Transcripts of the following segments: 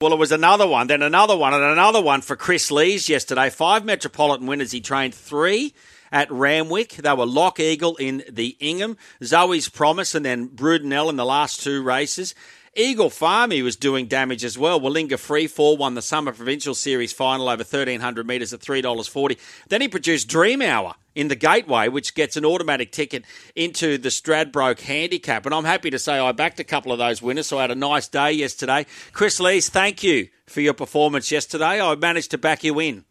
Well, it was another one, then another one, and another one for Kris Lees yesterday. Five Metropolitan winners. He trained three at Randwick. They were Lock Eagle in the Ingham, Zoe's Promise, and then Brudenell in the last two races. Eagle Farm, he was doing damage as well. Willinga Freefall won the Summer Provincial Series final over 1,300 metres at $3.40. Then he produced Dream Hour in the Gateway, which gets an automatic ticket into the Stradbroke Handicap. And I'm happy to say I backed a couple of those winners, so I had a nice day yesterday. Kris Lees, thank you for your performance yesterday. I managed to back you in.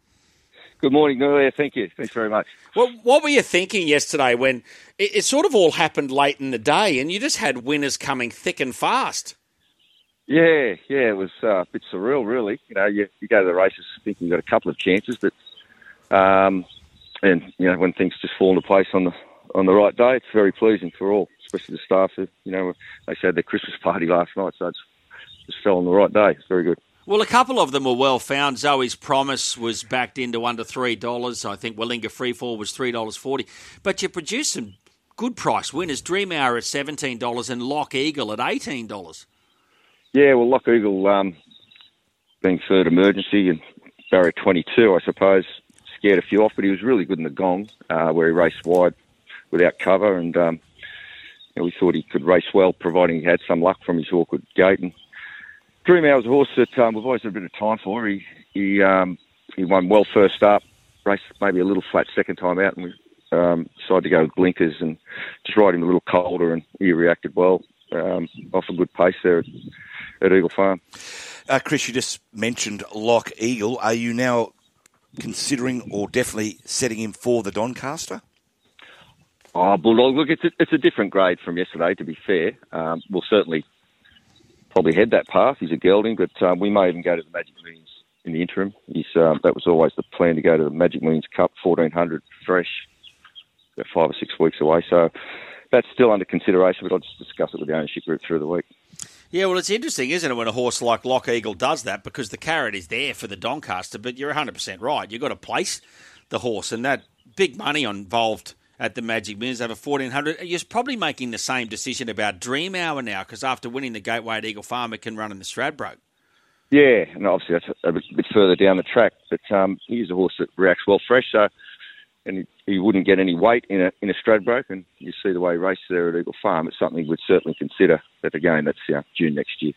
Good morning, Neil. Thank you. Thanks very much. Well, what were you thinking yesterday when it, it sort of all happened late in the day and you just had winners coming thick and fast? Yeah, yeah, it was uh, a bit surreal, really. You know, you, you go to the races thinking you've got a couple of chances, but um, and you know when things just fall into place on the on the right day, it's very pleasing for all, especially the staff. Who, you know, they had their Christmas party last night, so it's just fell on the right day. It's very good. Well, a couple of them were well found. Zoe's Promise was backed into under three dollars. I think Willinga Freefall was three dollars forty. But you produced some good price winners. Dream Hour at seventeen dollars and Lock Eagle at eighteen dollars. Yeah, well, Lock Eagle um, being third emergency and barrier 22, I suppose, scared a few off, but he was really good in the gong uh, where he raced wide without cover, and um, you know, we thought he could race well, providing he had some luck from his awkward gate. And Dream Hour's a horse that um, we've always had a bit of time for. He he um, he won well first up, raced maybe a little flat second time out, and we um, decided to go with blinkers and just ride him a little colder, and he reacted well um, off a good pace there at Eagle Farm. Uh, Kris, you just mentioned Lock Eagle. Are you now considering or definitely setting him for the Doncaster? Oh, Bulldog, look, it's a, it's a different grade from yesterday, to be fair. Um, we'll certainly probably head that path. He's a gelding, but um, we may even go to the Magic Millions in the interim. He's, um, that was always the plan to go to the Magic Millions Cup, 1400 fresh, about five or six weeks away. So that's still under consideration, but I'll just discuss it with the ownership group through the week. Yeah, well, it's interesting, isn't it, when a horse like Lock Eagle does that because the carrot is there for the Doncaster, but you're 100% right. You've got to place the horse, and that big money involved at the Magic Millions over 1400 You're probably making the same decision about Dream Hour now because after winning the Gateway at Eagle Farm, it can run in the Stradbroke. Yeah, and obviously that's a, bit further down the track, but um, he's a horse that reacts well fresh, so and he, he wouldn't get any weight in a in a Stradbroke, and you see the way he races there at Eagle Farm. It's something we'd certainly consider. But again, that's uh, June next year.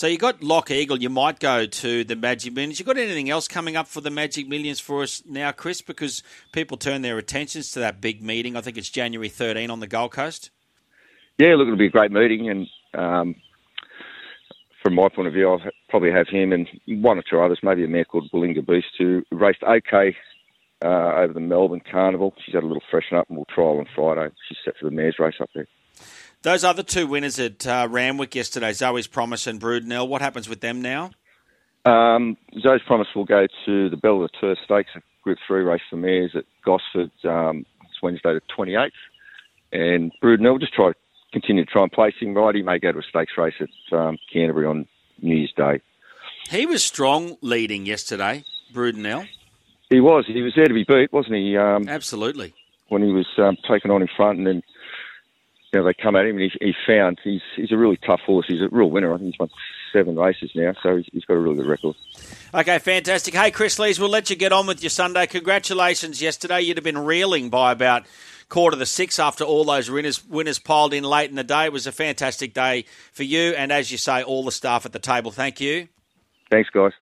So you got Lock Eagle. You might go to the Magic Millions. You got anything else coming up for the Magic Millions for us now, Kris? Because people turn their attentions to that big meeting. I think it's January 13 on the Gold Coast. Yeah, look, it'll be a great meeting, and um, from my point of view, I'll probably have him and one or two others, maybe a mare called Willinga Beast, who raced okay uh, over the Melbourne Carnival. She's had a little freshen up and we'll trial on Friday. She's set for the mares race up there. Those other two winners at uh, Randwick yesterday, Zoe's Promise and Brudenell, what happens with them now? Um, Zoe's Promise will go to the Belle of the Turf Stakes, a Group 3 race for mares at Gosford. Um, it's Wednesday the 28th. And Brudenell will just try continue to try and place him right. He may go to a stakes race at um, Canterbury on New Year's Day. He was strong leading yesterday, Brudenell. He was. He was there to be beat, wasn't he? Um, Absolutely. When he was um, taken on in front, and then you know they come at him, and he, he found he's he's a really tough horse. He's a real winner. I think he's won seven races now, so he's, he's got a really good record. Okay, fantastic. Hey, Kris Lees, we'll let you get on with your Sunday. Congratulations yesterday. You'd have been reeling by about quarter to six after all those winners winners piled in late in the day. It was a fantastic day for you, and as you say, all the staff at the table. Thank you. Thanks, guys.